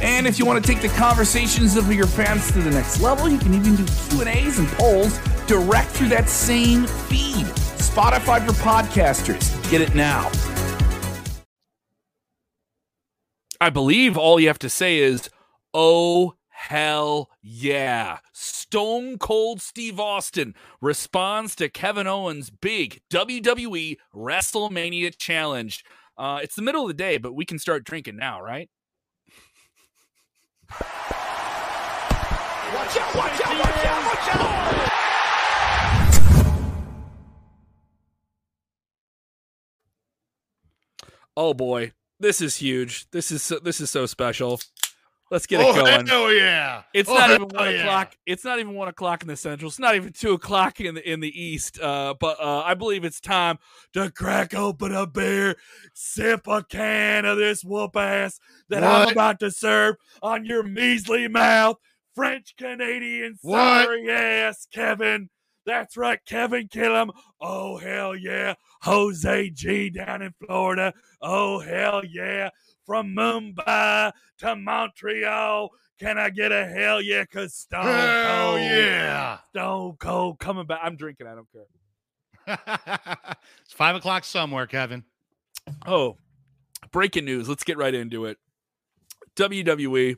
And if you want to take the conversations of your fans to the next level, you can even do Q&As and polls direct through that same feed. Spotify for podcasters. Get it now. I believe all you have to say is, "Oh hell yeah." Stone Cold Steve Austin responds to Kevin Owens' big WWE WrestleMania challenge. Uh, it's the middle of the day, but we can start drinking now, right? Watch out, watch out, watch out, watch out! Oh boy, this is huge. This is so, this is so special. Let's get oh, it going. hell yeah! It's Oh, not even one yeah. o'clock. It's not even one o'clock in the central. It's not even two o'clock in the in the east. Uh, but uh, I believe it's time to crack open a beer, sip a can of this whoop ass that I'm about to serve on your measly mouth, French Canadian What? sorry ass Kevin. That's right, Kevin Kellam. Oh hell yeah, Jose G down in Florida. Oh hell yeah, from Mumbai to Montreal. Can I get a hell yeah? Cause Stone Hell Cold, yeah! Stone Cold coming back. I'm drinking. I don't care. it's five o'clock somewhere, Kevin. Oh, breaking news. Let's get right into it. WWE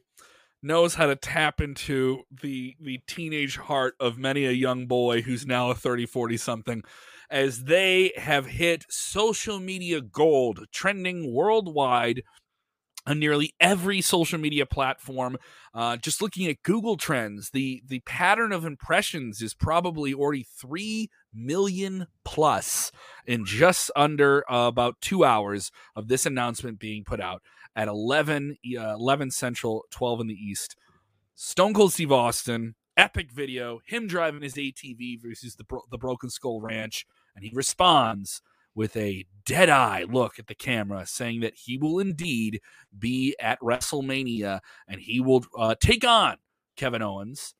knows how to tap into the the teenage heart of many a young boy who's now a 30 40 something as they have hit social media gold trending worldwide on nearly every social media platform uh, just looking at google trends the the pattern of impressions is probably already 3 million plus in just under uh, about two hours of this announcement being put out at 11, uh, 11 Central, 12 in the East. Stone Cold Steve Austin, epic video, him driving his ATV versus the, Bro- the Broken Skull Ranch. And he responds with a dead eye look at the camera, saying that he will indeed be at WrestleMania and he will uh, take on Kevin Owens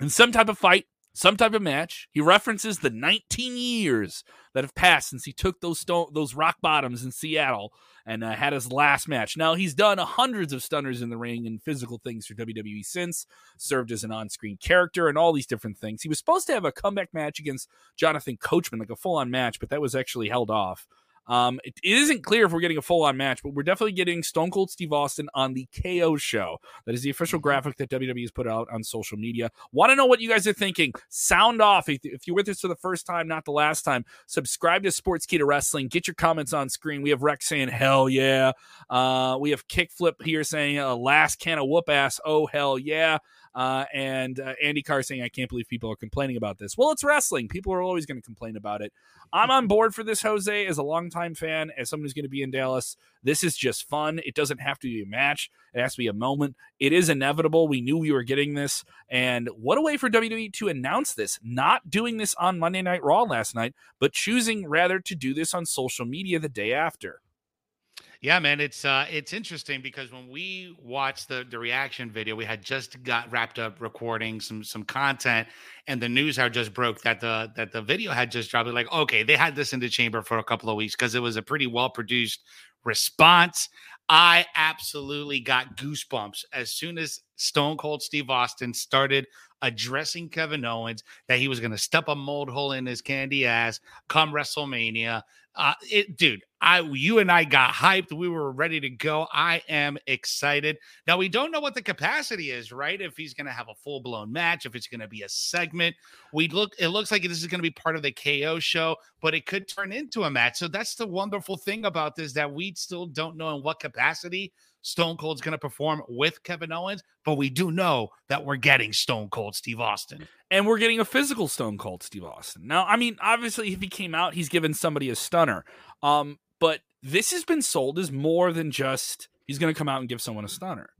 in some type of fight, some type of match. He references the 19 years that have passed since he took those stone, those rock bottoms in Seattle and uh, had his last match. Now he's done hundreds of stunners in the ring and physical things for WWE since. Served as an on-screen character and all these different things. He was supposed to have a comeback match against Jonathan Coachman, like a full-on match, but that was actually held off. Um, it, it isn't clear if we're getting a full-on match, but we're definitely getting Stone Cold Steve Austin on the KO show. That is the official graphic that WWE has put out on social media. Want to know what you guys are thinking? Sound off if, if you're with us for the first time, not the last time. Subscribe to Sportskeeda Wrestling. Get your comments on screen. We have Rex saying hell yeah. Uh, we have Kickflip here saying uh, last can of whoop ass. Oh hell yeah. Uh, and uh, Andy Carr saying, I can't believe people are complaining about this. Well, it's wrestling. People are always going to complain about it. I'm on board for this, Jose, as a longtime fan, as someone who's going to be in Dallas. This is just fun. It doesn't have to be a match, it has to be a moment. It is inevitable. We knew we were getting this. And what a way for WWE to announce this, not doing this on Monday Night Raw last night, but choosing rather to do this on social media the day after. Yeah, man, it's uh it's interesting because when we watched the the reaction video, we had just got wrapped up recording some some content, and the news had just broke that the that the video had just dropped. We're Like, okay, they had this in the chamber for a couple of weeks because it was a pretty well produced response. I absolutely got goosebumps as soon as Stone Cold Steve Austin started addressing Kevin Owens that he was going to step a mold hole in his candy ass come WrestleMania. Uh, it, dude, I, you and I got hyped. We were ready to go. I am excited. Now we don't know what the capacity is, right? If he's going to have a full blown match, if it's going to be a segment. We look. It looks like this is going to be part of the KO show, but it could turn into a match. So that's the wonderful thing about this that we still don't know in what capacity Stone Cold's going to perform with Kevin Owens, but we do know that we're getting Stone Cold Steve Austin. and we're getting a physical Stone Cold Steve Austin. Now, I mean, obviously, if he came out, he's given somebody a stunner. Um, but this has been sold as more than just he's going to come out and give someone a stunner.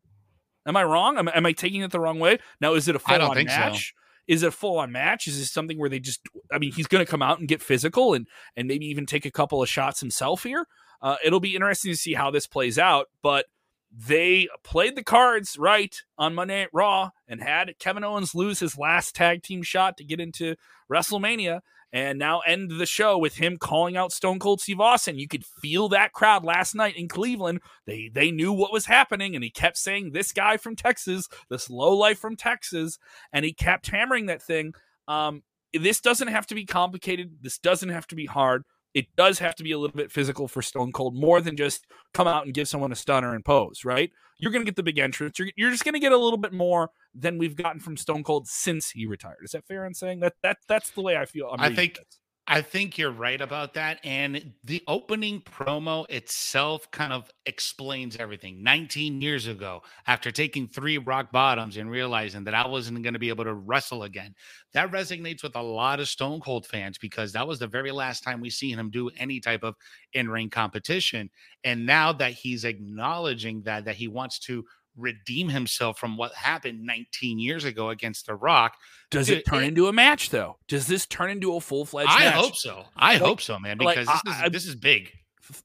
Am I wrong? Am, am I taking it the wrong way? Now, is it a full on think so. match? Is it a full on match? Is this something where they just? I mean, he's going to come out and get physical and and maybe even take a couple of shots himself here. Uh, it'll be interesting to see how this plays out, but they played the cards right on Monday Night Raw and had Kevin Owens lose his last tag team shot to get into WrestleMania and now end the show with him calling out Stone Cold Steve Austin. You could feel that crowd last night in Cleveland. They they knew what was happening, and he kept saying, "This guy from Texas, this low life from Texas," and he kept hammering that thing. Um, this doesn't have to be complicated. This doesn't have to be hard. It does have to be a little bit physical for Stone Cold, more than just come out and give someone a stunner and pose. Right? You're going to get the big entrance. You're, you're just going to get a little bit more than we've gotten from Stone Cold since he retired. Is that fair in saying that? That that's the way I feel. I think- this. I think you're right about that. And the opening promo itself kind of explains everything. 19 years ago, after taking three rock bottoms and realizing that I wasn't going to be able to wrestle again, that resonates with a lot of Stone Cold fans because that was the very last time we seen him do any type of in ring competition. And now that he's acknowledging that, that he wants to redeem himself from what happened 19 years ago against The Rock, Does Dude, it turn it- into a match though? Does this turn into a full fledged match? I match? hope so. I Like- hope so, man, like, because this, I- I- is, this is big.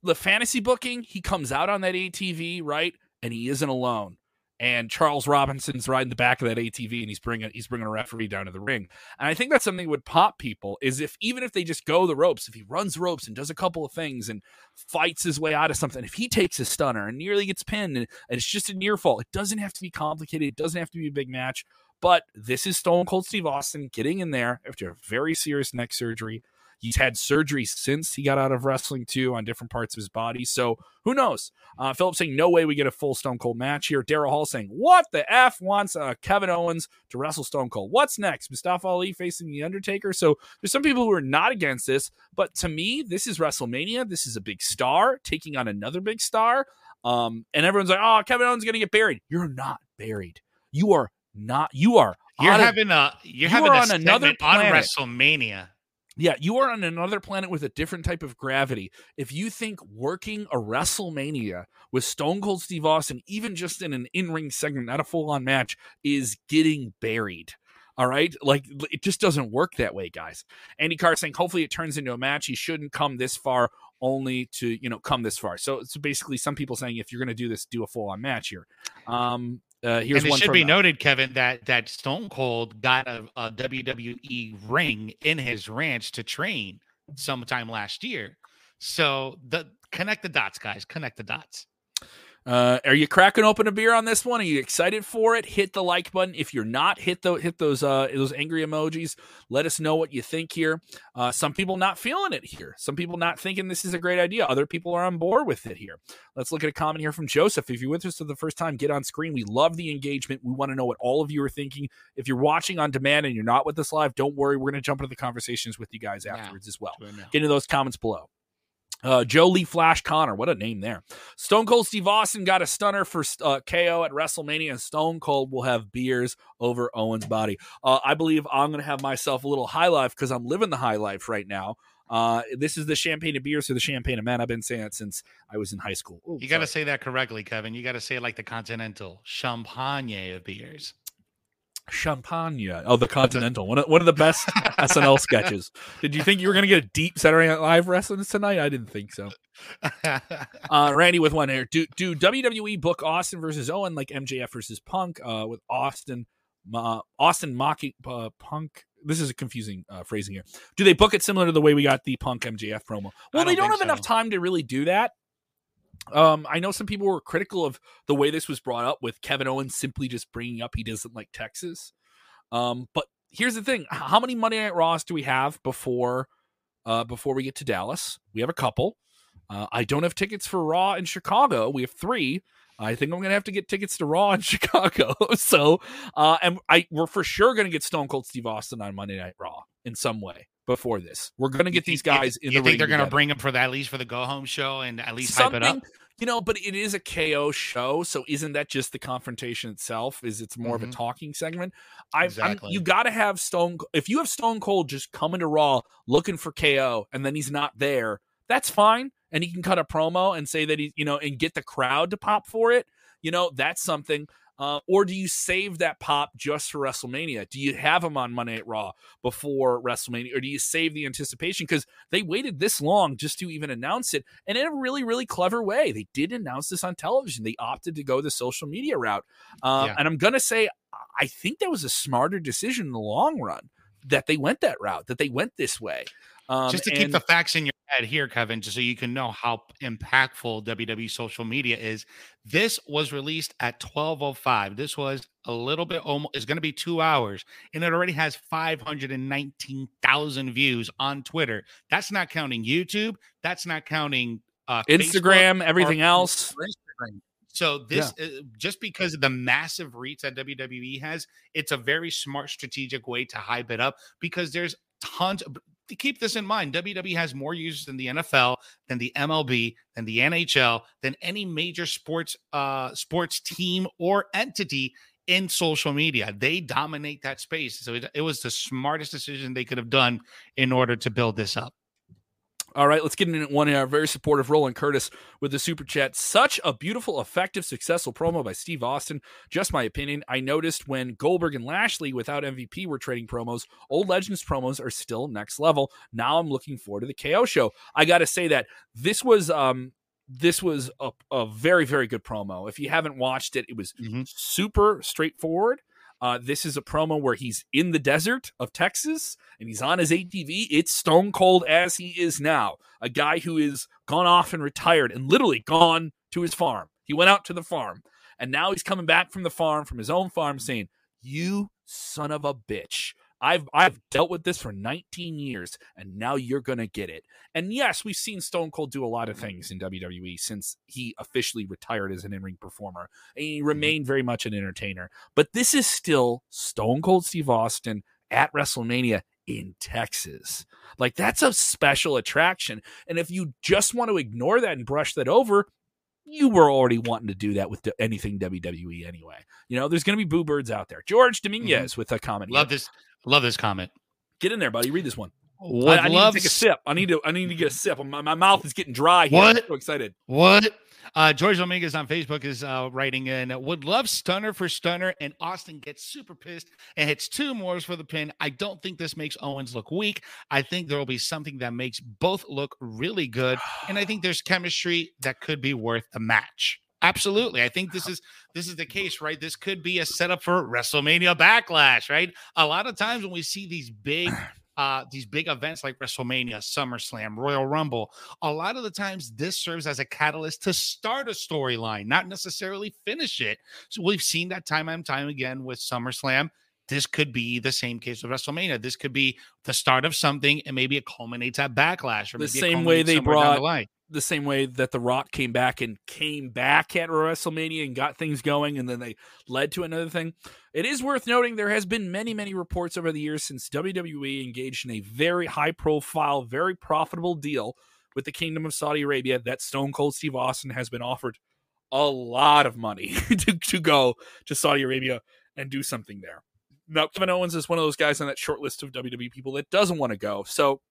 The fantasy booking, he comes out on that ATV, right? And he isn't alone. And Charles Robinson's riding the back of that ATV, and he's bringing he's bringing a referee down to the ring. And I think that's something that would pop people is if even if they just go the ropes, if he runs ropes and does a couple of things and fights his way out of something, if he takes a stunner and nearly gets pinned, and, and it's just a near fall, it doesn't have to be complicated. It doesn't have to be a big match. But this is Stone Cold Steve Austin getting in there after a very serious neck surgery. He's had surgery since he got out of wrestling too on different parts of his body. So who knows? Uh, Philip saying no way we get a full Stone Cold match here. Daryl Hall saying what the f wants uh, Kevin Owens to wrestle Stone Cold. What's next? Mustafa Ali facing the Undertaker. So there's some people who are not against this, but to me, this is WrestleMania. This is a big star taking on another big star. Um, and everyone's like, oh, Kevin Owens gonna get buried. You're not buried. You are not. You are. You're having a you're you having a on another on. WrestleMania. Yeah, you are on another planet with a different type of gravity. If you think working a WrestleMania with Stone Cold Steve Austin, even just in an in ring segment, not a full on match, is getting buried. All right. Like it just doesn't work that way, guys. Andy Carr saying hopefully it turns into a match. He shouldn't come this far only to, you know, come this far. So it's basically some people saying if you're gonna do this, do a full on match here. Um uh here's and it should be the- noted, Kevin, that that Stone Cold got a, a WWE ring in his ranch to train sometime last year. So the connect the dots, guys. Connect the dots. Uh, are you cracking open a beer on this one? Are you excited for it? Hit the like button. If you're not, hit the hit those uh those angry emojis. Let us know what you think here. Uh, some people not feeling it here. Some people not thinking this is a great idea. Other people are on board with it here. Let's look at a comment here from Joseph. If you're with us for the first time, get on screen. We love the engagement. We want to know what all of you are thinking. If you're watching on demand and you're not with us live, don't worry. We're going to jump into the conversations with you guys Yeah. afterwards as well get into those comments below. Uh, Joe Lee Flash Connor, what a name there. Stone Cold Steve Austin got a stunner for uh, KO at WrestleMania, and Stone Cold will have beers over Owens' body. Uh, I believe I'm going to have myself a little high life because I'm living the high life right now. Uh, this is the champagne of beers or the champagne of men. I've been saying it since I was in high school. Ooh, You got to say that correctly, Kevin. You got to say it like the Continental Champagne of beers. Champagne. Oh, the Continental. One of, one of the best SNL sketches. Did you think you were going to get a deep Saturday Night Live reference tonight? I didn't think so. Uh, Randy with one here. Do do WWE book Austin versus Owen like MJF versus Punk? Uh, with Austin, uh, Austin mocking uh, Punk. This is a confusing uh, phrasing here. Do they book it similar to the way we got the Punk MJF promo? Well, don't they don't think have enough time to really do that. Um, I know some people were critical of the way this was brought up with Kevin Owens simply just bringing up he doesn't like Texas. Um, but here's the thing: how many Monday Night Raws do we have before uh, before we get to Dallas? We have a couple. Uh, I don't have tickets for Raw in Chicago. We have three. I think I'm gonna have to get tickets to Raw in Chicago. so, uh, and I we're for sure gonna get Stone Cold Steve Austin on Monday Night Raw in some way before this. We're gonna get these guys in You the think they're going to bring him for that at least for the go home show and at least hype it up? You know, but it is a KO show, so isn't that just the confrontation itself? Is it's more of a Mhm. talking segment? I, I'm, Exactly. you got to have Stone. If you have Stone Cold just coming to Raw looking for KO, and then he's not there, that's fine, and he can cut a promo and say that he, you know, and get the crowd to pop for it. You know, that's something. Uh, or do you save that pop just for WrestleMania? Do you have him on Monday at Raw before WrestleMania, or do you save the anticipation? Because they waited this long just to even announce it, and in a really, really clever way. They did announce this on television. They opted to go the social media route, um, Yeah. and I'm gonna say I think that was a smarter decision in the long run that they went that route, that they went this way. Um, just to keep the facts in your head here, Kevin, just so you can know how impactful WWE social media is. This was released at 12:05. This was a little bit almost is going to be 2 hours and it already has 519,000 views on Twitter. That's not counting YouTube, that's not counting uh Facebook Instagram, or- everything else. Instagram. So this uh, just because of the massive reach that WWE has, it's a very smart strategic way to hype it up because there's tons of to keep this in mind, WWE has more users than the NFL, than the MLB, than the NHL, than any major sports uh sports team or entity in social media. They dominate that space. So it, it was the smartest decision they could have done in order to build this up. All right, let's get in one in our Very supportive Roland Curtis with the super chat. Such a beautiful, effective, successful promo by Steve Austin. Just my opinion. I noticed when Goldberg and Lashley without MVP were trading promos, old Legends promos are still next level. Now I'm looking forward to the KO show. I got to say that this was um this was a, a very very good promo. If you haven't watched it, it was Mhm. super straightforward. Uh, this is a promo where he's in the desert of Texas and he's on his ATV. It's stone cold as he is now. A guy who is gone off and retired and literally gone to his farm. He went out to the farm and now he's coming back from the farm, from his own farm, saying, You son of a bitch. I've I've dealt with this for 19 years and now you're going to get it. And yes, we've seen Stone Cold do a lot of mm-hmm. things in WWE since he officially retired as an in-ring performer. And he mm-hmm. remained very much an entertainer. But this is still Stone Cold Steve Austin at WrestleMania in Texas. Like that's a special attraction. And if you just want to ignore that and brush that over, you were already wanting to do that with anything WWE anyway. You know, there's going to be boo birds out there. George mm-hmm. Dominguez with a comment. here. Love this love this comment. Get in there, buddy. Read this one. Would I, I need to take a sip. I need to. I need to get a sip. My, my mouth is getting dry. Here. What? I'm so excited. What? Uh, George Dominguez on Facebook is uh, writing in, would love stunner for stunner, and Austin gets super pissed and hits two mores for the pin. I don't think this makes Owens look weak. I think there will be something that makes both look really good, and I think there's chemistry that could be worth a match. Absolutely, I think this is this is the case, right? This could be a setup for WrestleMania Backlash, right? A lot of times when we see these big uh, these big events like WrestleMania, SummerSlam, Royal Rumble, a lot of the times this serves as a catalyst to start a storyline, not necessarily finish it. So we've seen that time and time again with SummerSlam. This could be the same case with WrestleMania. This could be the start of something, and maybe it culminates at Backlash, or The maybe it same way they the brought- line. the same way that The Rock came back and came back at WrestleMania and got things going, and then they led to another thing. It is worth noting there has been many, many reports over the years since WWE engaged in a very high profile, very profitable deal with the Kingdom of Saudi Arabia that Stone Cold Steve Austin has been offered a lot of money to, to go to Saudi Arabia and do something there. Now, Kevin Owens is one of those guys on that short list of WWE people that doesn't want to go. So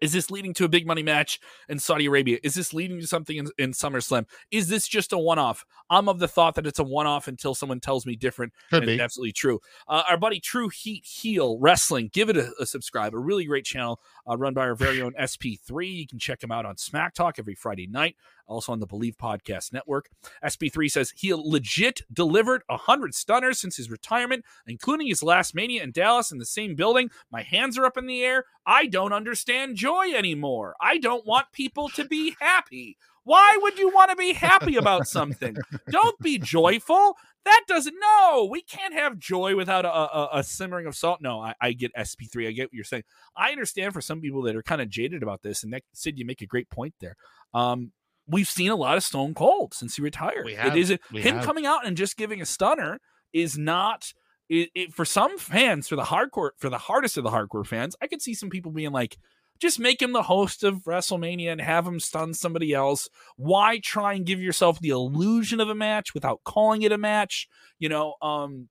is this leading to a big money match in Saudi Arabia? Is this leading to something in, in SummerSlam? Is this just a one off? I'm of the thought that it's a one off until someone tells me different. Could and be. it's absolutely true. Uh, our buddy True Heat Heel Wrestling, give it a, a subscribe. A really great channel uh, run by our very own SP3. You can check him out on Smack Talk every Friday night, also on the Believe Podcast Network. SP3 says he legit delivered 100 stunners since his retirement, including his last Mania in Dallas in the same building. My hands are up in the air. I don't understand joy anymore. I don't want people to be happy. Why would you want to be happy about something? Don't be joyful. That doesn't. No, we can't have joy without a, a, a simmering of salt. No, I, I get SP3. I get what you're saying. I understand for some people that are kind of jaded about this, and that, Sid, you make a great point there. Um, we've seen a lot of Stone Cold since he retired. We have. isn't We him have. coming out and just giving a stunner is not. It, it, for some fans, for the hardcore, for the hardest of the hardcore fans, I could see some people being like, just make him the host of WrestleMania and have him stun somebody else. Why try and give yourself the illusion of a match without calling it a match? You know, um,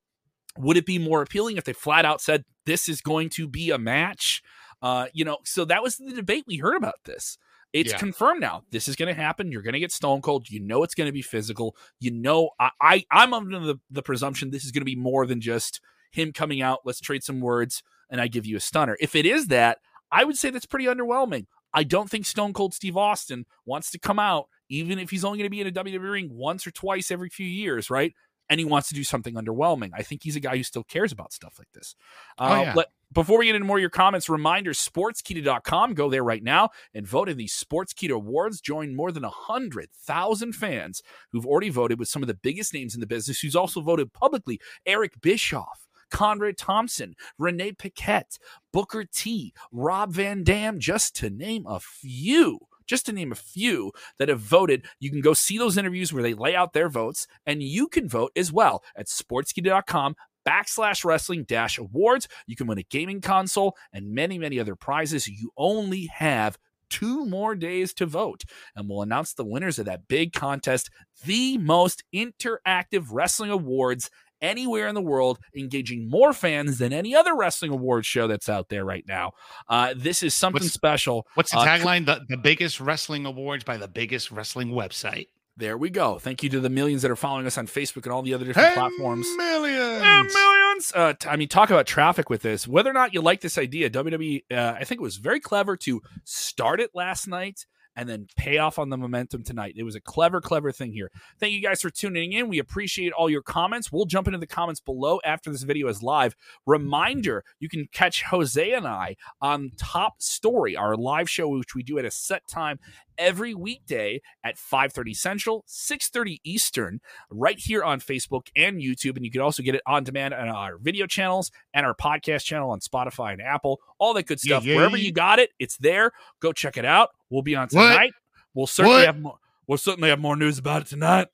would it be more appealing if they flat out said this is going to be a match? Uh, you know, so that was the debate we heard about this. It's Yeah. confirmed now. This is going to happen. You're going to get Stone Cold. You know it's going to be physical. You know, I, I I'm under the, the presumption this is going to be more than just him coming out. Let's trade some words, and I give you a stunner. If it is that, I would say that's pretty underwhelming. I don't think Stone Cold Steve Austin wants to come out, even if he's only going to be in a WWE ring once or twice every few years, right? And he wants to do something underwhelming. I think he's a guy who still cares about stuff like this. Oh, Uh, yeah. let- before we get into more of your comments, reminder sportskeeda.com. Go there right now and vote in the Sportskeeda Awards. Join more than 100,000 fans who've already voted with some of the biggest names in the business, who's also voted publicly Eric Bischoff. Conrad Thompson, Renee Paquette, Booker T, Rob Van Dam, just to name a few. Just to name a few that have voted, you can go see those interviews where they lay out their votes, and you can vote as well at sportskeeda.com backslash wrestling dash awards. You can win a gaming console and many, many other prizes. You only have two more days to vote, and we'll announce the winners of that big contest, the most interactive wrestling awards anywhere in the world, engaging more fans than any other wrestling awards show that's out there right now. Uh, this is something What's- special. What's the Uh, tagline? The, the biggest wrestling awards by the biggest wrestling website. There we go. Thank you to the millions that are following us on Facebook and all the other different platforms. millions. Eh, millions. Uh, t- I mean, talk about traffic with this. Whether or not you like this idea, WWE, uh, I think it was very clever to start it last night and then pay off on the momentum tonight. It was a clever, clever thing here. Thank you guys for tuning in. We appreciate all your comments. We'll jump into the comments below after this video is live. Reminder you can catch Jose and I on Top Story, our live show, which we do at a set time every weekday at 5.30 central 6.30 eastern right here on facebook and youtube and you can also get it on demand on our video channels and our podcast channel on spotify and apple all that good stuff yeah. wherever you got it it's there go check it out we'll be on What? tonight we'll certainly What? have more we'll certainly have more news about it tonight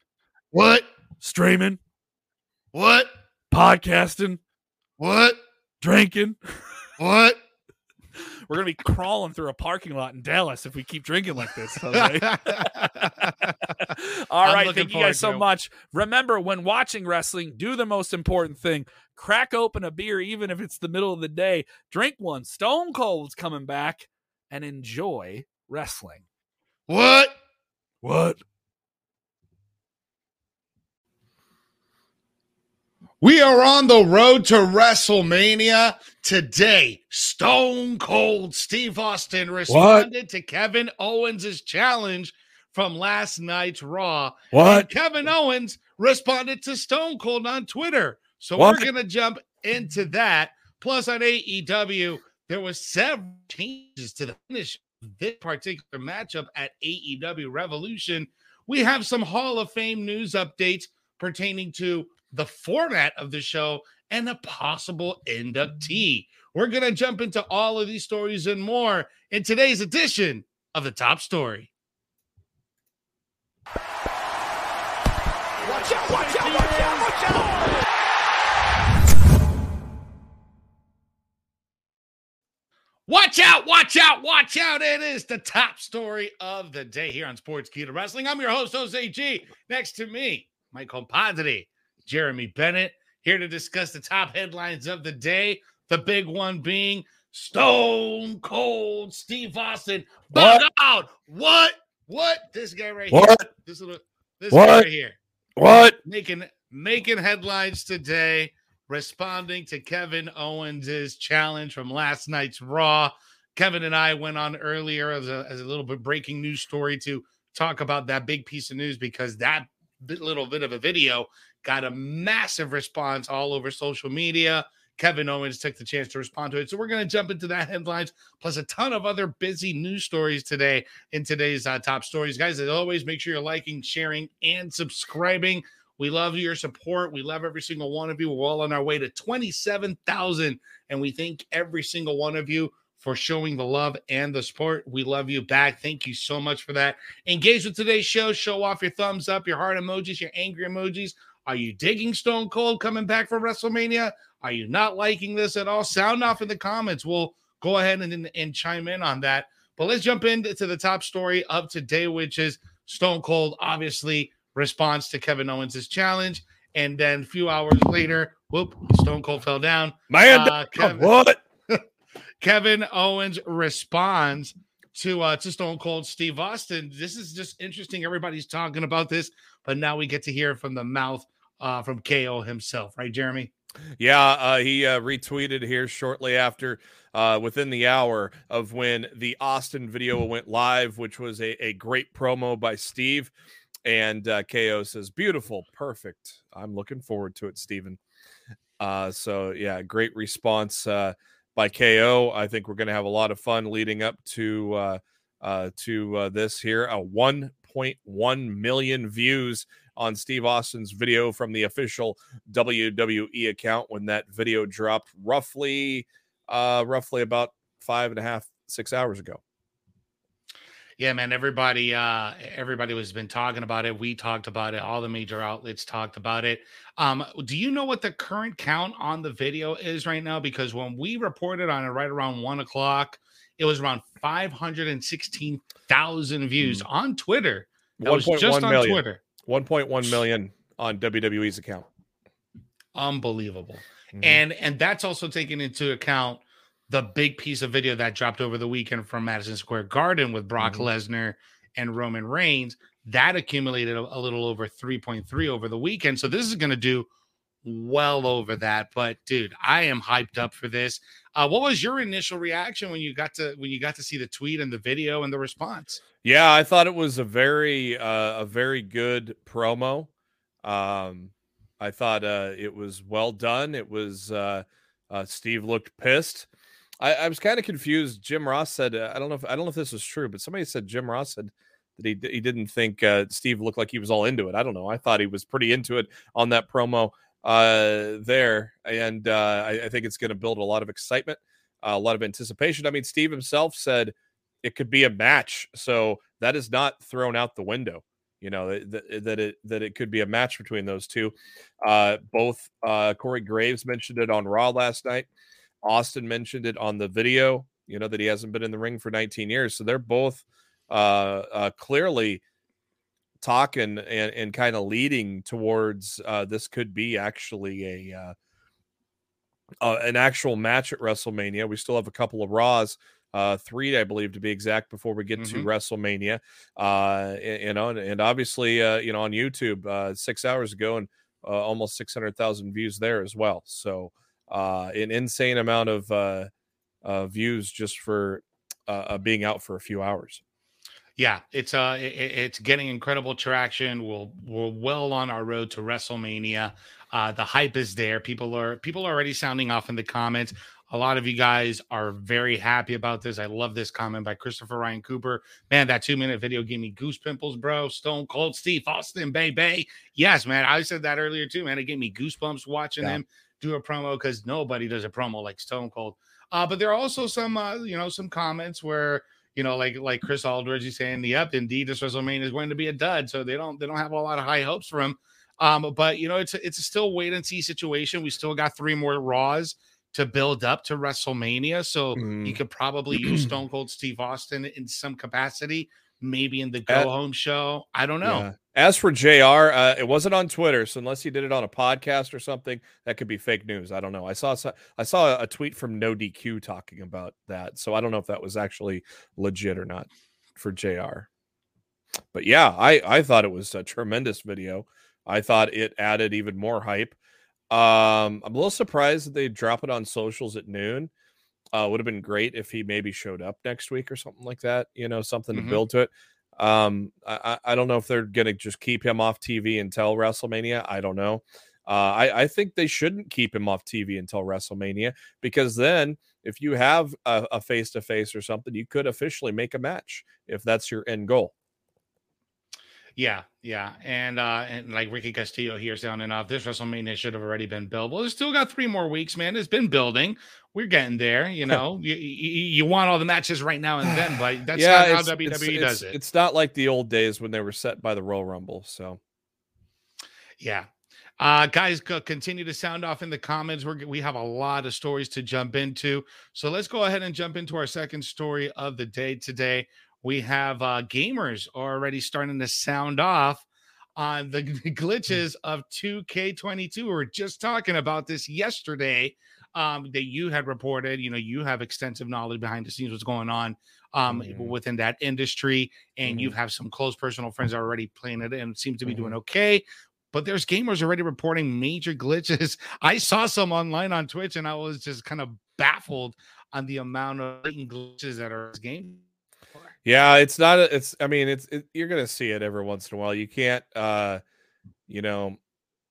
What? streaming What? podcasting What? drinking What? We're gonna be crawling through a parking lot in dallas if we keep drinking like this. All right, thank you guys so it. much. Remember, when watching wrestling, do the most important thing: crack open a beer, even if it's the middle of the day. Drink one. Stone Cold's coming back, and enjoy wrestling. what? What? We are on the road to WrestleMania today. Stone Cold Steve Austin responded to Kevin Owens' challenge from last night's Raw. And Kevin Owens responded to Stone Cold on Twitter. So What? we're going to jump into that. Plus, on AEW, there was several changes to the finish of this particular matchup at AEW Revolution. We have some Hall of Fame news updates pertaining to the format of the show and a possible inductee. We're going to jump into all of these stories and more in today's edition of the Top Story. Watch out, watch out, watch out, watch out! Watch out, watch out, watch out. It is the top story of the day here on Sportskeeda Wrestling. I'm your host, Jose G. Next to me, my compadre, Jeremy Bennett, here to discuss the top headlines of the day. The big one being Stone Cold Steve Austin. Bug out. What? What? This guy right here. What? This little this What? guy right here What? making making headlines today, responding to Kevin Owens' challenge from last night's Raw. Kevin and I went on earlier as a, as a little bit breaking news story to talk about that big piece of news because that little bit of a video got a massive response all over social media. Kevin Owens took the chance to respond to it. So we're going to jump into that headlines plus a ton of other busy news stories today in today's uh, top stories. Guys, as always, make sure you're liking, sharing, and subscribing. We love your support. We love every single one of you. We're all on our way to 27,000. And we thank every single one of you for showing the love and the support. We love you back. Thank you so much for that. Engage with today's show. Show off your thumbs up, your heart emojis, your angry emojis. Are you digging Stone Cold coming back from WrestleMania? Are you not liking this at all? Sound off in the comments. We'll go ahead and, and, and chime in on that. But let's jump into the top story of today, which is Stone Cold obviously responds to Kevin Owens' challenge. And then a few hours later, whoop, Stone Cold fell down. Man, Uh, Kevin- what? Kevin Owens responds to uh to Stone Cold Steve Austin. This is just interesting. Everybody's talking about this, but now we get to hear from the mouth uh from KO himself, right, Jeremy? Yeah, uh, he uh, retweeted here shortly after, uh, within the hour of when the Austin video went live, which was a, a great promo by Steve. And uh, KO says, beautiful, perfect. I'm looking forward to it, Steven. Uh, so, yeah, great response uh, by KO. I think we're going to have a lot of fun leading up to uh, uh, to uh, this here. A 1.1 million views on Steve Austin's video from the official WWE account when that video dropped roughly uh roughly about five and a half six hours ago Yeah, man. Everybody, uh, everybody was been talking about it. We talked about it. All the major outlets talked about it. Um, do you know what the current count on the video is right now? Because when we reported on it right around one o'clock, it was around five hundred and sixteen thousand views on Twitter. That was just 1.1 on million. Twitter. 1.1 million on WWE's account Unbelievable. Mhm. And and that's also taken into account the big piece of video that dropped over the weekend from Madison Square Garden with Brock Mhm. Lesnar and Roman Reigns. That accumulated a, a little over 3.3 over the weekend. So this is going to do well over that. But dude, I am hyped up for this. Uh, what was your initial reaction when you got to when you got to see the tweet and the video and the response? Yeah, I thought it was a very uh, a very good promo. Um, I thought uh, it was well done. It was uh, uh, Steve looked pissed. I, I was kind of confused. Jim Ross said uh, I don't know if I don't know if this was true, but somebody said Jim Ross said that he he didn't think uh, Steve looked like he was all into it. I don't know. I thought he was pretty into it on that promo uh, there, and uh, I, I think it's going to build a lot of excitement, a lot of anticipation. I mean, Steve himself said it could be a match, so that is not thrown out the window. You know that, that- that it that it could be a match between those two. Uh, both uh, Corey Graves mentioned it on Raw last night. Austin mentioned it on the video. You know that he hasn't been in the ring for 19 years, so they're both uh, uh, clearly talking and, and kind of leading towards uh, this could be actually a uh, uh, an actual match at WrestleMania. We still have a couple of Raws, uh, three, I believe, to be exact, before we get to Mhm. WrestleMania. Uh, and, you know, and, and obviously, uh, you know, on YouTube, uh, six hours ago, and uh, almost six hundred thousand views there as well. So, uh, an insane amount of uh, uh, views just for uh, uh, being out for a few hours. Yeah, it's uh i- i- it's getting incredible traction. We'll we're well on our road to WrestleMania. Uh the hype is there. People are people are already sounding off in the comments. A lot of you guys are very happy about this. I love this comment by Christopher Ryan Cooper. Man, that two minute video gave me goose pimples, bro. Stone Cold Steve Austin, Bay Bay. Yes, man. I said that earlier too, man. It gave me goosebumps watching Yeah. him do a promo because nobody does a promo like Stone Cold. Uh, but there are also some, uh, you know, some comments where you know, like like Chris Aldridge is saying, yep, indeed, this WrestleMania is going to be a dud. So they don't they don't have a lot of high hopes for him. Um, but you know, it's a, it's a still wait and see situation. We still got three more Raws to build up to WrestleMania, so you Mhm. could probably use Stone Cold Steve Austin in some capacity, maybe in the go home show. I don't know. Yeah. As for JR, uh, it wasn't on Twitter, so unless he did it on a podcast or something, that could be fake news. I don't know. I saw I saw a tweet from No DQ talking about that, so I don't know if that was actually legit or not for JR. But yeah, I I thought it was a tremendous video. I thought it added even more hype. Um, I'm a little surprised that they drop it on socials at noon. Uh, would have been great if he maybe showed up next week or something like that. You know, something Mhm. to build to it. Um, I, I don't know if they're gonna just keep him off TV until WrestleMania. I don't know. Uh, I I think they shouldn't keep him off TV until WrestleMania because then if you have a face to face or something, you could officially make a match if that's your end goal. Yeah, yeah, and uh, and like Ricky Castillo here sounding off, this WrestleMania should have already been built. Well, it's still got three more weeks, man. It's been building. We're getting there. You know, you, you, you want all the matches right now and then, but that's not how it's- WWE it's- does it's- it. It's not like the old days when they were set by the Royal Rumble. So Yeah. Uh, guys, co- continue to sound off in the comments. We're, we have a lot of stories to jump into. So let's go ahead and jump into our second story of the day today. We have uh, gamers already starting to sound off on the glitches of 2K22. We were just talking about this yesterday. Um, that you had reported, you know, you have extensive knowledge behind the scenes, what's going on um Mhm. within that industry, and Mhm. you have some close personal friends already playing it and seem to be Mm-hmm. doing okay. But there's gamers already reporting major glitches. I saw some online on Twitch, and I was just kind of baffled on the amount of glitches that are in this game. Yeah, it's not. A, it's. I mean, it's. It, you're gonna see it every once in a while. You can't. uh You know,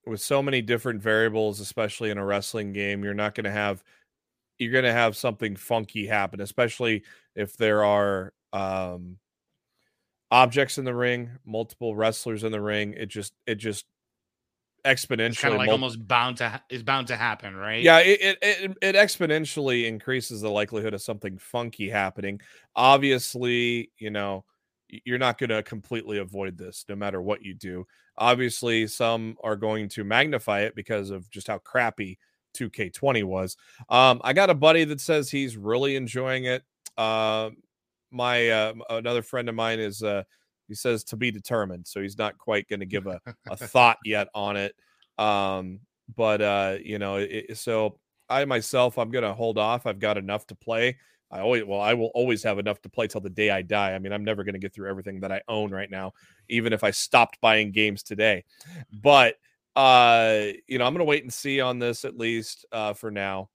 with so many different variables, especially in a wrestling game, you're not gonna have. You're gonna have something funky happen, especially if there are um objects in the ring, multiple wrestlers in the ring. It just. It just exponentially. Kind of like almost bound to ha- is bound to happen, right? yeah, it, it it it exponentially increases the likelihood of something funky happening. Obviously, you know, you're not going to completely avoid this no matter what you do. Obviously, some are going to magnify it because of just how crappy 2K20 was. Um, I got a buddy that says he's really enjoying it. Uh, my uh, another friend of mine is uh, he says to be determined, so he's not quite going to give a a thought yet on it. Um, but uh, you know, it, so I myself, I'm gonna hold off. I've got enough to play. I always, well, I will always have enough to play till the day I die. I mean, I'm never gonna get through everything that I own right now, even if I stopped buying games today. But uh, you know, I'm gonna wait and see on this at least uh, for now.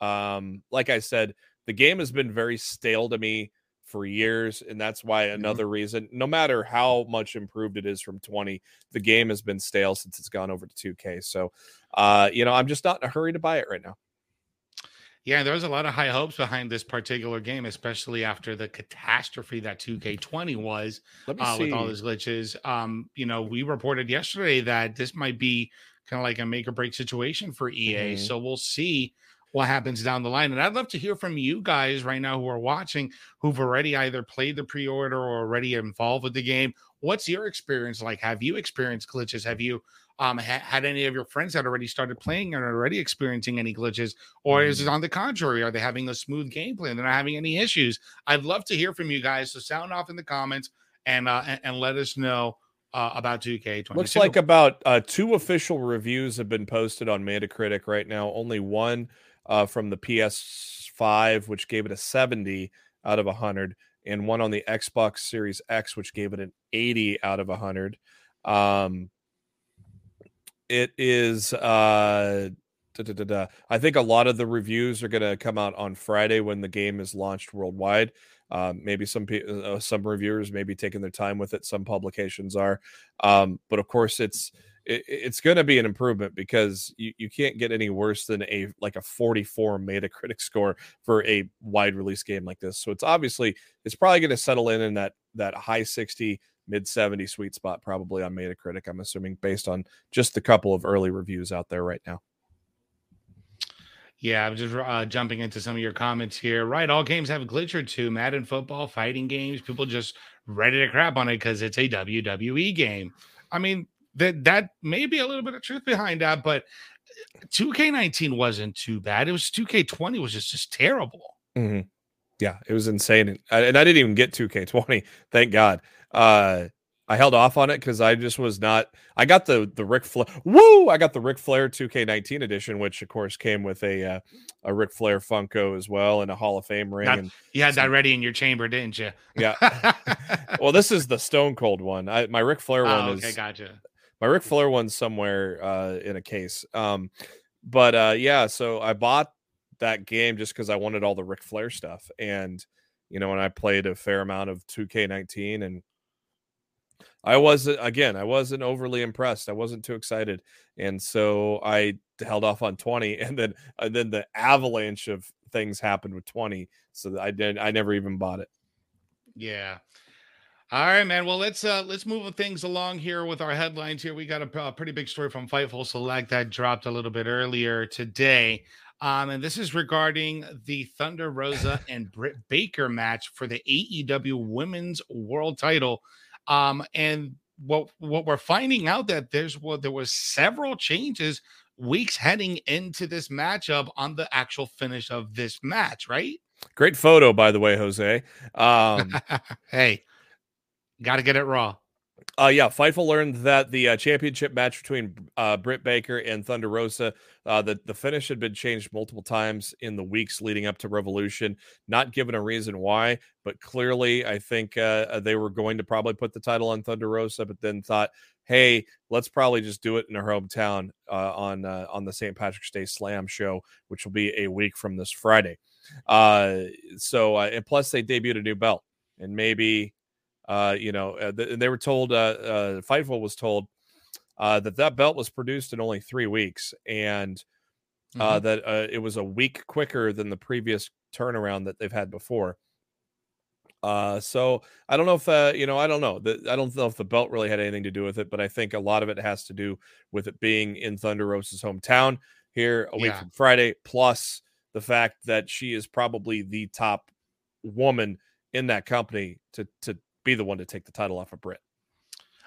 Um, like I said, the game has been very stale to me for years, and that's why another reason. No matter how much improved it is from 20, the game has been stale since it's gone over to 2K. So, uh, you know, I'm just not in a hurry to buy it right now. Yeah, there was a lot of high hopes behind this particular game, especially after the catastrophe that 2K20 was Let me uh, with all those glitches. Um, you know, we reported yesterday that this might be kind of like a make or break situation for EA. Mhm. So we'll see what happens down the line. And I'd love to hear from you guys right now who are watching, who've already either played the pre order or already involved with the game. What's your experience like? Have you experienced glitches? Have you um, ha- had any of your friends that already started playing and are already experiencing any glitches? Or is Mm. it on the contrary? Are they having a smooth gameplay and they're not having any issues? I'd love to hear from you guys. So sound off in the comments and uh, and, and let us know uh, about 2K22. Looks like about uh, two official reviews have been posted on Metacritic right now. Only one uh, from the PS5, which gave it a 70 out of 100, and one on the Xbox Series X, which gave it an 80 out of 100. Um, it is. Uh. I think a lot of the reviews are going to come out on Friday when the game is launched worldwide. Um, maybe some uh, some reviewers may be taking their time with it. Some publications are, um, but of course, it's it, it's going to be an improvement because you, you can't get any worse than a like a 44 Metacritic score for a wide release game like this. So it's obviously it's probably going to settle in in that that high 60 mid 70 sweet spot probably on Metacritic. I'm assuming based on just a couple of early reviews out there right now. Yeah, I'm just uh, jumping into some of your comments here. Right, all games have a glitch or two. Madden football, fighting games, people just ready to crap on it because it's a WWE game. I mean, that that may be a little bit of truth behind that, but 2K19 wasn't too bad. It was 2K20 was just just terrible. Yeah, it was insane, and I, and I didn't even get 2K20. Thank God. Uh, I held off on it because I just was not. I got the the Ric Flair. Woo! I got the Ric Flair 2K19 edition, which of course came with a uh, a Ric Flair Funko as well and a Hall of Fame ring. And You had that ready in your chamber, didn't you? yeah, well, this is the Stone Cold one. I, my Ric Flair one oh, is okay, gotcha. My Ric Flair one's somewhere uh, in a case. Um, but uh, yeah, so I bought that game just because I wanted all the Ric Flair stuff, and you know, and I played a fair amount of 2K19, and I wasn't again, I wasn't overly impressed. I wasn't too excited, and so I held off on 20, and then and then the avalanche of things happened with 20, so I did I never even bought it. Yeah. All right, man. Well, let's uh let's move things along here with our headlines. Here, we got a, a pretty big story from Fightful Select that dropped a little bit earlier today, um, and this is regarding the Thunder Rosa and Britt Baker match for the AEW Women's World Title. Um, and what what we're finding out that there's well, there was several changes weeks heading into this matchup on the actual finish of this match, right? Great photo, by the way, Jose. Um, hey, got to get it raw. Uh, yeah, Fightful learned that the uh, championship match between uh, Britt Baker and Thunder Rosa, uh, the, the finish had been changed multiple times in the weeks leading up to Revolution. Not given a reason why, but clearly, I think uh, uh, they were going to probably put the title on Thunder Rosa, but then thought, hey, let's probably just do it in her hometown uh, on uh, on the St. Patrick's Day Slam show, which will be a week from this Friday. So, and plus, they debuted a new belt, and maybe uh, you know, uh, th- they were told, uh, uh, Fightful was told uh, that that belt was produced in only three weeks and uh, Mhm. that uh, it was a week quicker than the previous turnaround that they've had before. Uh, so I don't know if uh, you know, I don't know. The, I don't know if the belt really had anything to do with it, but I think a lot of it has to do with it being in Thunder Rosa's hometown here a week Yeah. from Friday, plus the fact that she is probably the top woman in that company to to be the one to take the title off of Britt.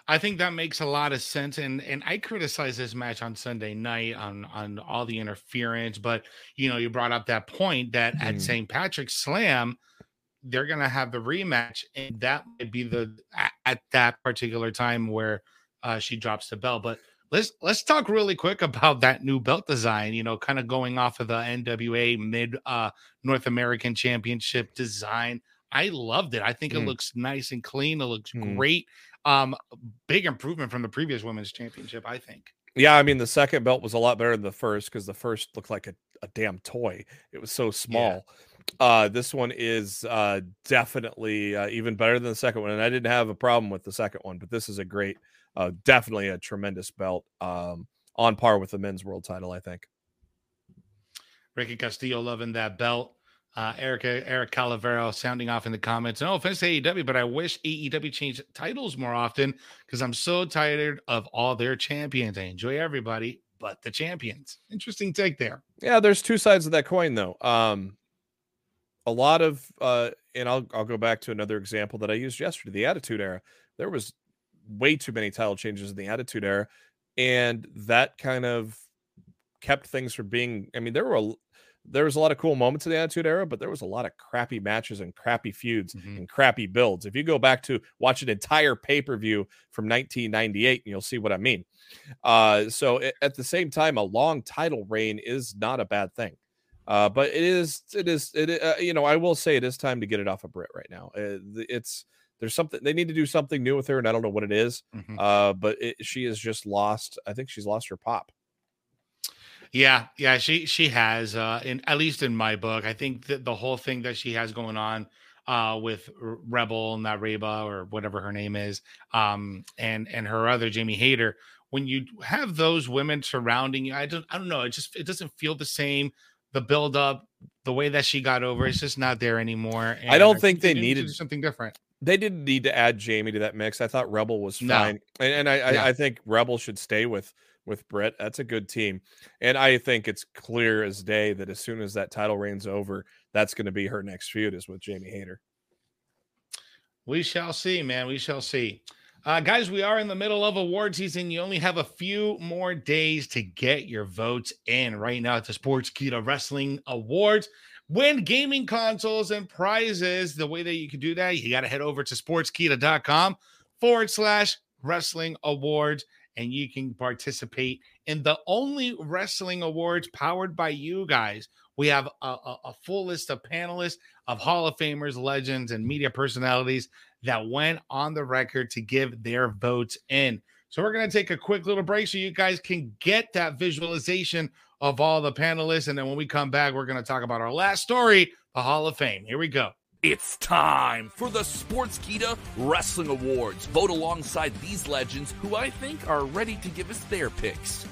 I think that makes a lot of sense, and and I criticized this match on Sunday night on on all the interference, but you know you brought up that point that Mhm. at St. Patrick's Slam they're gonna have the rematch, and that might be the at, at that particular time where uh, she drops the belt. But let's let's talk really quick about that new belt design. You know, kind of going off of the NWA Mid uh, North American Championship design. I loved it. I think it Mm. looks nice and clean. It looks Mm. great. Um, big improvement from the previous women's championship, I think. Yeah, I mean the second belt was a lot better than the first because the first looked like a, a damn toy. It was so small. Uh, this one is uh, definitely uh, even better than the second one, and I didn't have a problem with the second one, but this is a great, uh, definitely a tremendous belt, um, on par with the men's world title. I think. Ricky Castillo loving that belt. Uh, Erica Eric Calavero sounding off in the comments. No offense to AEW, but I wish AEW changed titles more often because I'm so tired of all their champions. I enjoy everybody, but the champions. Interesting take there. Yeah, there's two sides of that coin though. Um a lot of uh and I'll I'll go back to another example that I used yesterday, the attitude era. There was way too many title changes in the attitude era and that kind of kept things from being I mean there were a, there was a lot of cool moments in the attitude era, but there was a lot of crappy matches and crappy feuds Mhm. and crappy builds. If you go back to watch an entire pay-per-view from 1998, you'll see what I mean. Uh, so a- at the same time, a long title reign is not a bad thing. Uh, but it is, it is, it, uh, you know, I will say it is time to get it off of Britt right now. Uh, it's, there's something they need to do something new with her, and I don't know what it is. Mhm. Uh, but it, she has just lost. I think she's lost her pop. Yeah, yeah, she she has uh in at least in my book. I think that the whole thing that she has going on uh with Rebel Reba or whatever her name is, um and and her other Jamie Hayter, when you have those women surrounding you, I don't I don't know, it just it doesn't feel the same. The build up, the way that she got over, it's just not there anymore. I don't think they needed- something different. They didn't need to add Jamie to that mix. I thought Rebel was No. fine, and, and I, I, I think Rebel should stay with with Britt. That's a good team, and I think it's clear as day that as soon as that title reign's over, that's going to be her next feud is with Jamie Hayter. We shall see, man. We shall see. Uh, guys, we are in the middle of award season. You only have a few more days to get your votes in right now at the Sportskeeda Wrestling Awards. Win gaming consoles and prizes. The way that you can do that, you got to head over to sportskeeda.com forward slash wrestling awards and you can participate in the only wrestling awards powered by you guys. We have a, a, a full list of panelists, of Hall of Famers, legends, and media personalities that went on the record to give their votes in. So we're going to take a quick little break so you guys can get that visualization of all the panelists. And then when we come back, we're going to talk about our last story, the Hall of Fame. Here we go. It's time for the Sportskeeda Wrestling Awards. Vote alongside these legends who I think are ready to give us their picks.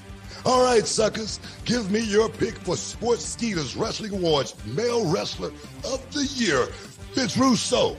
All right, suckers, give me your pick for Sportskeeda's Wrestling Awards Male Wrestler of the Year. Vince Russo,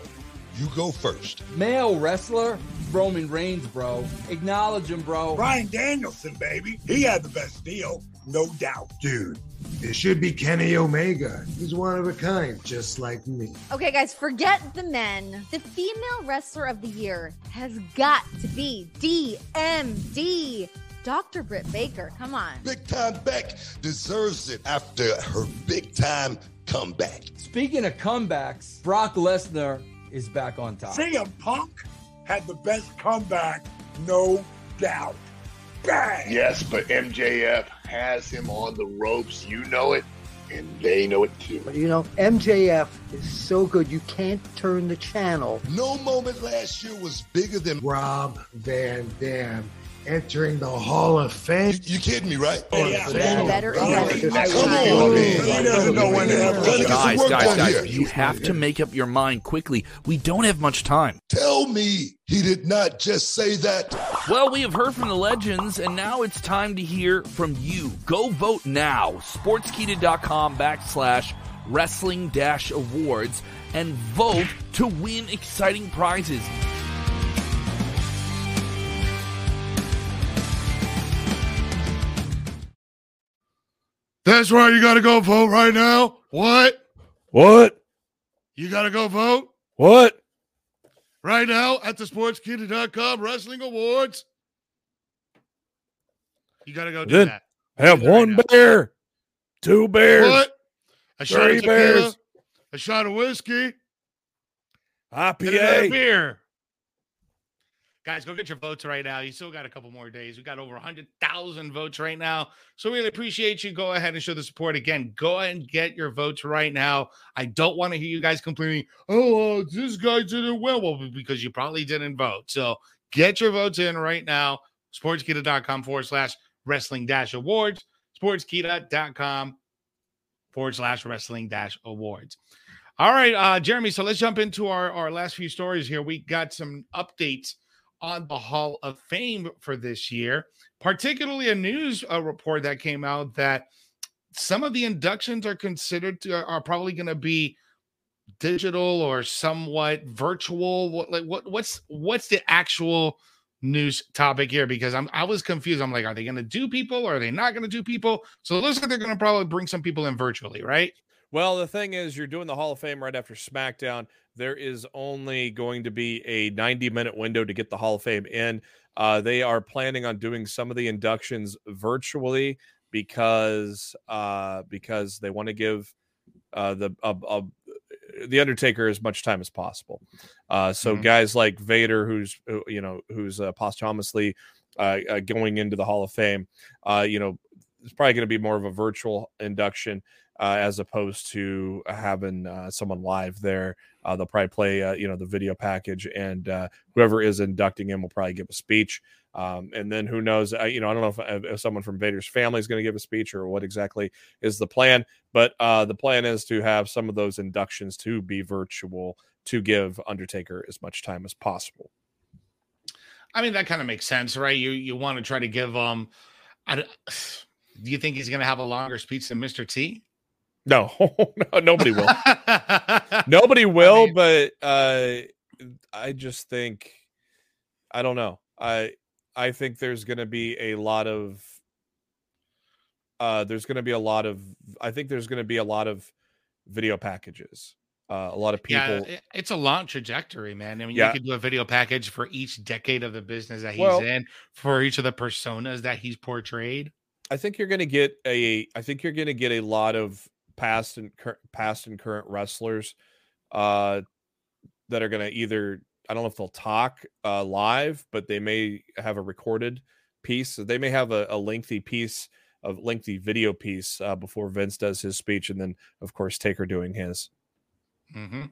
you go first. Male wrestler, Roman Reigns, bro. Acknowledge him, bro. Bryan Danielson, baby. He had the best deal, no doubt. Dude, it should be Kenny Omega. He's one of a kind, just like me. Okay, guys, forget the men. The female wrestler of the year has got to be DMD. Dr. Britt Baker, come on. Big Time Beck deserves it after her big time comeback. Speaking of comebacks, Brock Lesnar is back on top. CM Punk had the best comeback, no doubt. Bang! Yes, but MJF has him on the ropes. You know it, and they know it too. But you know, MJF is so good, you can't turn the channel. No moment last year was bigger than Rob Van Dam entering the Hall of Fame. You, you kidding me, right? Yeah. Getting better and better. Come on, man. He doesn't know when to have get some Guys, guys, guys, here. you have to make up your mind quickly. We don't have much time. Tell me he did not just say that. Well, we have heard from the legends, and now it's time to hear from you. Go vote now. Sportskeeda.com backslash wrestling dash awards and vote to win exciting prizes. That's right. You got to go vote right now. What? What? You got to go vote What? right now at the sportskeeda.com wrestling awards. You got to go do Then that. Have Do right one now. bear, two bears, What? A shot three of tequila, bears, a shot of whiskey, IPA. beer. Guys, go get your votes right now. You still got a couple more days. We got over 100,000 votes right now. So, we really appreciate you. Go ahead and show the support again. Go ahead and get your votes right now. I don't want to hear you guys complaining, oh, uh, this guy didn't win. Well, because you probably didn't vote. So, get your votes in right now. Sportskeeda.com forward slash wrestling dash awards. Sportskeeda.com forward slash wrestling dash awards. All right, uh, Jeremy. So let's jump into our, our last few stories here. We got some updates on the Hall of Fame for this year, particularly a news uh, report that came out that some of the inductions are considered to are probably going to be digital or somewhat virtual. What like what what's what's the actual news topic here? Because I'm I was confused. I'm like, are they going to do people or are they not going to do people? So it looks like they're going to probably bring some people in virtually, right? Well, the thing is, you're doing the Hall of Fame right after SmackDown. There is only going to be a 90 minute window to get the Hall of Fame in. Uh, they are planning on doing some of the inductions virtually because uh, because they want to give uh, the uh, uh, the Undertaker as much time as possible. Uh, so Mhm. guys like Vader, who's uh, you know who's uh, posthumously uh, uh, going into the Hall of Fame, uh, you know, it's probably going to be more of a virtual induction uh, as opposed to having uh, someone live there. Uh, they'll probably play, uh, you know, the video package, and uh, whoever is inducting him will probably give a speech. Um, and then who knows? I, you know, I don't know if, if someone from Vader's family is going to give a speech or what exactly is the plan. But uh, the plan is to have some of those inductions to be virtual to give Undertaker as much time as possible. I mean, that kind of makes sense, right? You you want to try to give um I do you think he's going to have a longer speech than Mr. T? No, no nobody will. Nobody will, mean- but uh, I just think I don't know. I I think there's going to be a lot of uh, there's going to be a lot of I think there's going to be a lot of video packages. Uh, a lot of people. Yeah, it's a long trajectory, man. I mean, Yeah. you could do a video package for each decade of the business that he's Well- in, for each of the personas that he's portrayed. I think you're going to get a. I think you're going to get a lot of past and cur- past and current wrestlers, uh, that are going to either. I don't know if they'll talk uh, live, but they may have a recorded piece. They may have a, a lengthy piece of lengthy video piece uh, before Vince does his speech, and then of course Taker doing his. hmm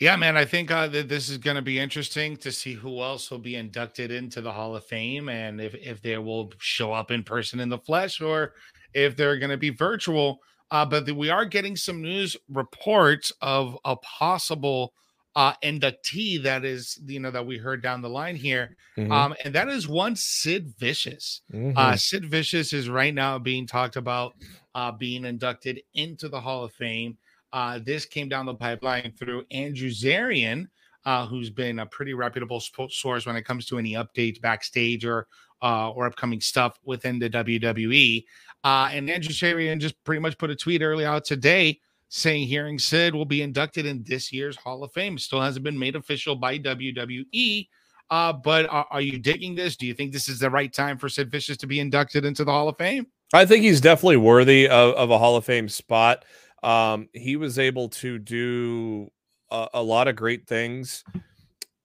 Yeah, man. I think uh, that this is going to be interesting to see who else will be inducted into the Hall of Fame, and if if they will show up in person in the flesh, or if they're going to be virtual. Uh, but we are getting some news reports of a possible uh, inductee that is, you know, that we heard down the line here, Mhm. um, and that is one Sid Vicious. Mhm. Uh, Sid Vicious is right now being talked about uh, being inducted into the Hall of Fame. Uh, this came down the pipeline through Andrew Zarian, uh, who's been a pretty reputable spo- source when it comes to any updates backstage or uh, or upcoming stuff within the WWE. Uh, and Andrew Zarian just pretty much put a tweet early out today saying hearing Sid will be inducted in this year's Hall of Fame. Still hasn't been made official by WWE. Uh, but are, are you digging this? Do you think this is the right time for Sid Vicious to be inducted into the Hall of Fame? I think he's definitely worthy of, of a Hall of Fame spot. Um, he was able to do a, a lot of great things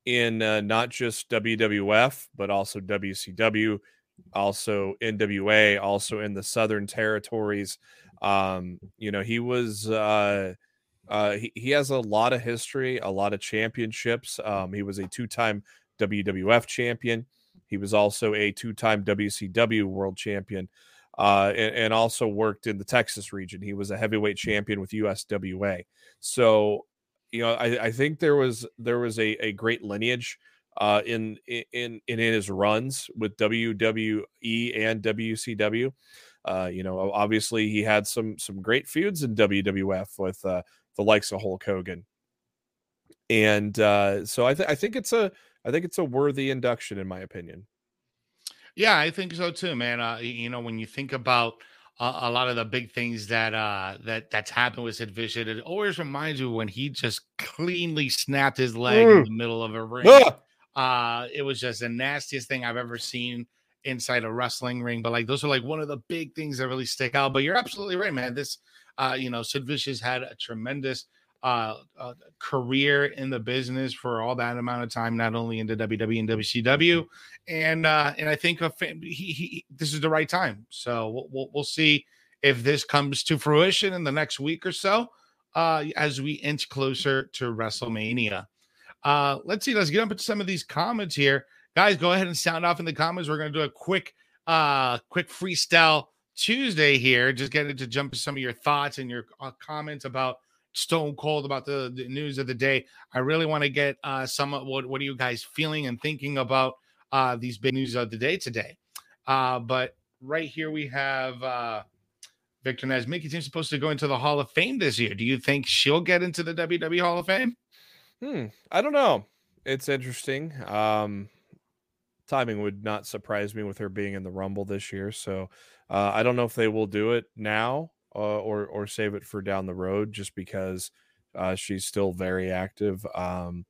in uh, not just WWF but also WCW, also NWA, also in the Southern Territories. Um, you know, he was uh, uh, he, he has a lot of history, a lot of championships. Um, he was a two-time WWF champion. He was also a two-time WCW world champion, uh, and, and also worked in the Texas region. He was a heavyweight champion with USWA. So, you know, I, I think there was there was a, a great lineage uh, in in in his runs with WWE and WCW. Uh, you know, obviously he had some some great feuds in WWF with uh, the likes of Hulk Hogan, and uh, so I think I think it's a I think it's a worthy induction in my opinion. Yeah, I think so too, man. Uh, you know, when you think about uh, a lot of the big things that uh that that's happened with Sid Vicious, it always reminds you when he just cleanly snapped his leg mm. in the middle of a ring. Ah! Uh, it was just the nastiest thing I've ever seen inside a wrestling ring. But like those are like one of the big things that really stick out. But you're absolutely right, man. This, uh, you know, Sid Vicious had a tremendous uh, uh, career in the business for all that amount of time, not only in the WWE and WCW, and uh, and I think a fan, he, he this is the right time. So we'll, we'll, we'll see if this comes to fruition in the next week or so, uh, as we inch closer to WrestleMania. Uh, let's see. Let's get up into some of these comments here, guys. Go ahead and sound off in the comments. We're going to do a quick, uh, quick freestyle Tuesday here. Just getting to jump to some of your thoughts and your uh, comments about Stone Cold about the, the, news of the day. I really want to get uh, some what what are you guys feeling and thinking about uh, these big news of the day today. Uh, but right here we have uh, Victor Nez. Mickie James supposed to go into the Hall of Fame this year. Do you think she'll get into the WWE Hall of Fame? Hmm. I don't know. It's interesting. Um, timing would not surprise me with her being in the Rumble this year. So uh, I don't know if they will do it now uh, or or save it for down the road, just because uh, she's still very active. Um,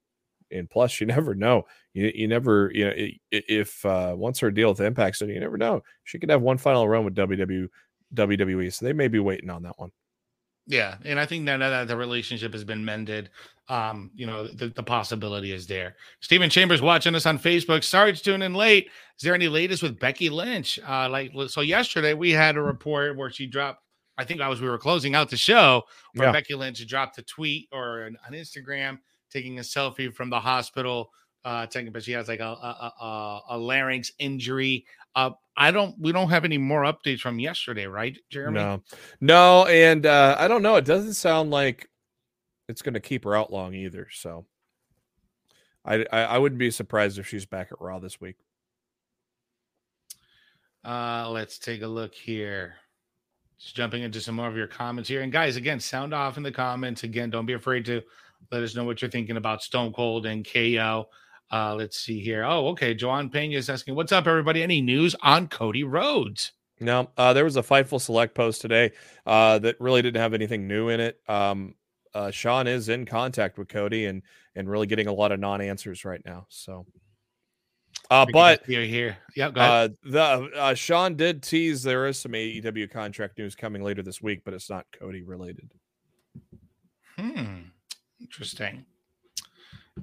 and plus, you never know. You you never you know if uh, once her deal with Impact, so you never know. She could have one final run with WWE. WWE, so they may be waiting on that one. Yeah, and I think that, that the relationship has been mended. Um, you know, the, the possibility is there. Stephen Chambers watching us on Facebook. Sorry to tune in late. Is there any latest with Becky Lynch? Uh, like so yesterday we had a report where she dropped. I think I was we were closing out the show where yeah. Becky Lynch dropped a tweet or an, an Instagram taking a selfie from the hospital uh taking but she has like a a, a, a larynx injury. Uh i don't we don't have any more updates from yesterday right jeremy? No. No and uh i don't know it doesn't sound like it's going to keep her out long either so. I, I i wouldn't be surprised if she's back at raw this week. Uh let's take a look here. Just jumping into some more of your comments here and guys again sound off in the comments. Again don't be afraid to let us know what you're thinking about Stone Cold and KO. Uh, let's see here. Oh, okay. Joan Pena is asking, "What's up, everybody? Any news on Cody Rhodes?" No, uh, there was a Fightful Select post today uh, that really didn't have anything new in it. Um, uh, Sean is in contact with Cody and and really getting a lot of non answers right now. So, uh, but here, here, yeah, go uh, the uh, Sean did tease there is some AEW contract news coming later this week, but it's not Cody related. Hmm, interesting.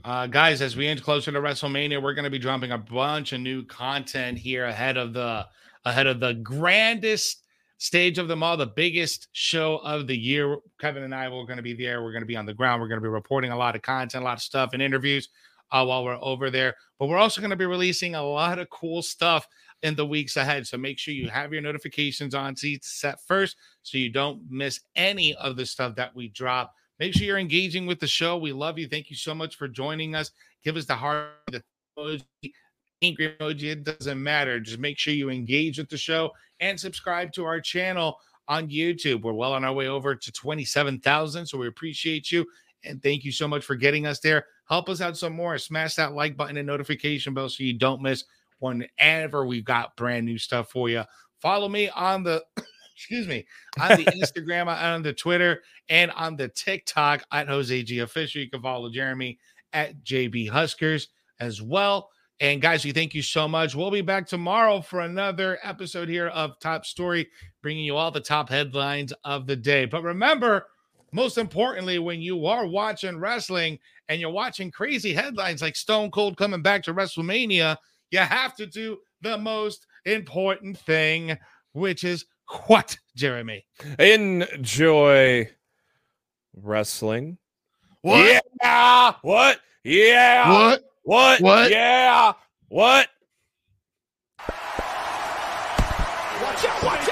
Uh, guys, as we inch closer to WrestleMania, we're going to be dropping a bunch of new content here ahead of the ahead of the grandest stage of them all, the biggest show of the year. Kevin and I will going to be there. We're going to be on the ground. We're going to be reporting a lot of content, a lot of stuff, and interviews uh, while we're over there. But we're also going to be releasing a lot of cool stuff in the weeks ahead. So make sure you have your notifications on set first, so you don't miss any of the stuff that we drop. Make sure you're engaging with the show. We love you. Thank you so much for joining us. Give us the heart, the emoji, angry emoji. It doesn't matter. Just make sure you engage with the show and subscribe to our channel on YouTube. We're well on our way over to 27,000. So we appreciate you. And thank you so much for getting us there. Help us out some more. Smash that like button and notification bell so you don't miss whenever we've got brand new stuff for you. Follow me on the excuse me, on the Instagram, on the Twitter, and on the TikTok at Jose G Official. You can follow Jeremy at JB Huskers as well. And guys, we thank you so much. We'll be back tomorrow for another episode here of Top Story, bringing you all the top headlines of the day. But remember, most importantly, when you are watching wrestling and you're watching crazy headlines like Stone Cold coming back to WrestleMania, you have to do the most important thing, which is what, Jeremy? Enjoy wrestling. What? Yeah. What? Yeah. What? What? What? Yeah. What? Watch out. Watch